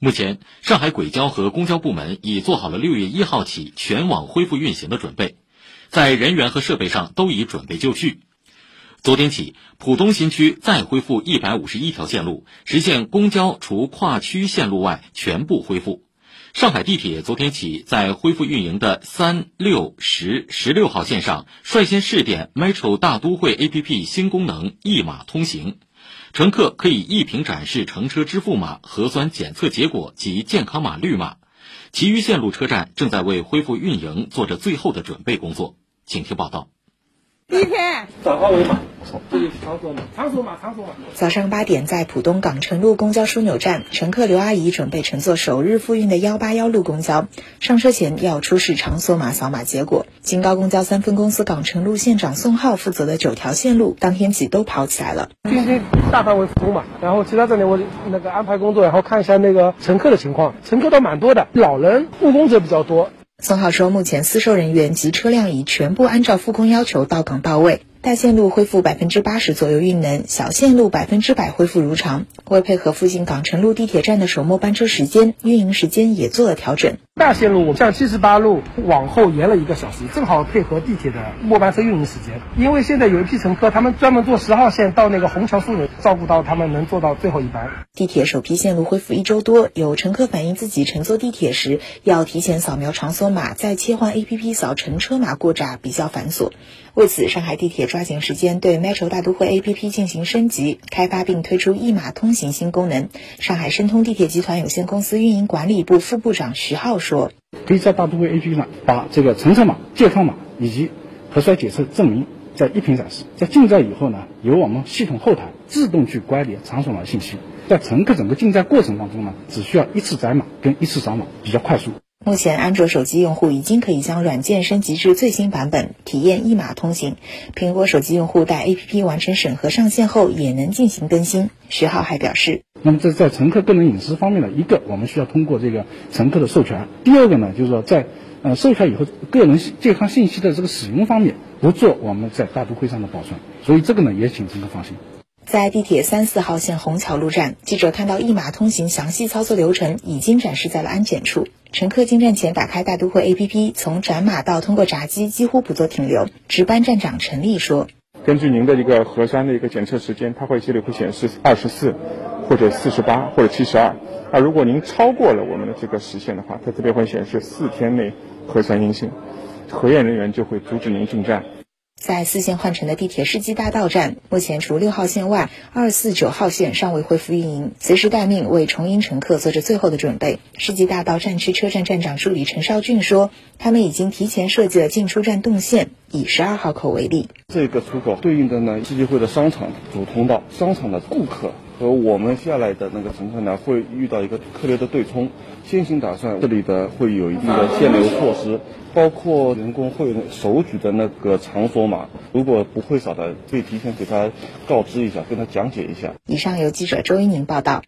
目前，上海轨交和公交部门已做好了六月一号起全网恢复运行的准备，在人员和设备上都已准备就绪。昨天起，浦东新区再恢复一百五十一条线路，实现公交除跨区线路外全部恢复。上海地铁昨天起在恢复运营的三、六、十、十六号线上，率先试点 Metro 大都会 APP 新功能“一码通行”。乘客可以一屏展示乘车支付码、核酸检测结果及健康码绿码。其余线路车站正在为恢复运营做着最后的准备工作。请听报道。地铁扫二维码，这就是场所码，场所码，场所码。早上八点，在浦东港城路公交枢纽站，乘客刘阿姨准备乘坐首日复运的幺八幺路公交。上车前要出示场所码扫码结果。京高公交三分公司港城路线长宋浩负责的九条线路，当天起都跑起来了。今天大范围复工嘛，然后其他这里我那个安排工作，然后看一下那个乘客的情况，乘客倒蛮多的，老人、务工者比较多。宋浩说，目前司售人员及车辆已全部按照复工要求到岗到位。大线路恢复百分之八十左右运能，小线路百分之百恢复如常。为配合附近港城路地铁站的首末班车时间，运营时间也做了调整。大线路像七十八路往后延了一个小时，正好配合地铁的末班车运营时间。因为现在有一批乘客，他们专门坐十号线到那个虹桥枢纽，照顾到他们能坐到最后一班。地铁首批线路恢复一周多，有乘客反映自己乘坐地铁时要提前扫描场所码，再切换 APP 扫乘车码过闸，比较繁琐。为此，上海地铁抓紧时间对 Metro 大都会 APP 进行升级、开发，并推出一码通行新功能。上海申通地铁集团有限公司运营管理部副部长徐浩说：“可以在大都会 APP 上把这个乘车码、健康码以及核酸检测证明在一屏展示，在进站以后呢，由我们系统后台自动去管理场所码信息。在乘客整个进站过程当中呢，只需要一次载码跟一次扫码，比较快速。”目前，安卓手机用户已经可以将软件升级至最新版本，体验一码通行。苹果手机用户在 APP 完成审核上线后，也能进行更新。徐浩还表示，那么这在乘客个人隐私方面呢，一个我们需要通过这个乘客的授权；第二个呢，就是说在呃授权以后，个人健康信息的这个使用方面，不做我们在大都会上的保存。所以这个呢，也请乘客放心。在地铁三四号线虹桥路站，记者看到一码通行详细操作流程已经展示在了安检处。乘客进站前打开大都会 APP，从转码到通过闸机几乎不做停留。值班站长陈丽说：“根据您的一个核酸的一个检测时间，它会这里会显示二十四，或者四十八，或者七十二。那，如果您超过了我们的这个时限的话，它这边会显示四天内核酸阴性，核验人员就会阻止您进站。”在四线换乘的地铁世纪大道站，目前除六号线外，二四九号线尚未恢复运营，随时待命，为重迎乘客做着最后的准备。世纪大道站区车站站长助理陈少俊说：“他们已经提前设计了进出站动线，以十二号口为例，这个出口对应的呢世纪汇的商场主通道，商场的顾客。”和我们下来的那个乘客呢，会遇到一个客流的对冲。先行打算这里的会有一定的限流措施，包括员工会手举的那个场所码，如果不会扫的，可以提前给他告知一下，跟他讲解一下。以上由记者周一宁报道。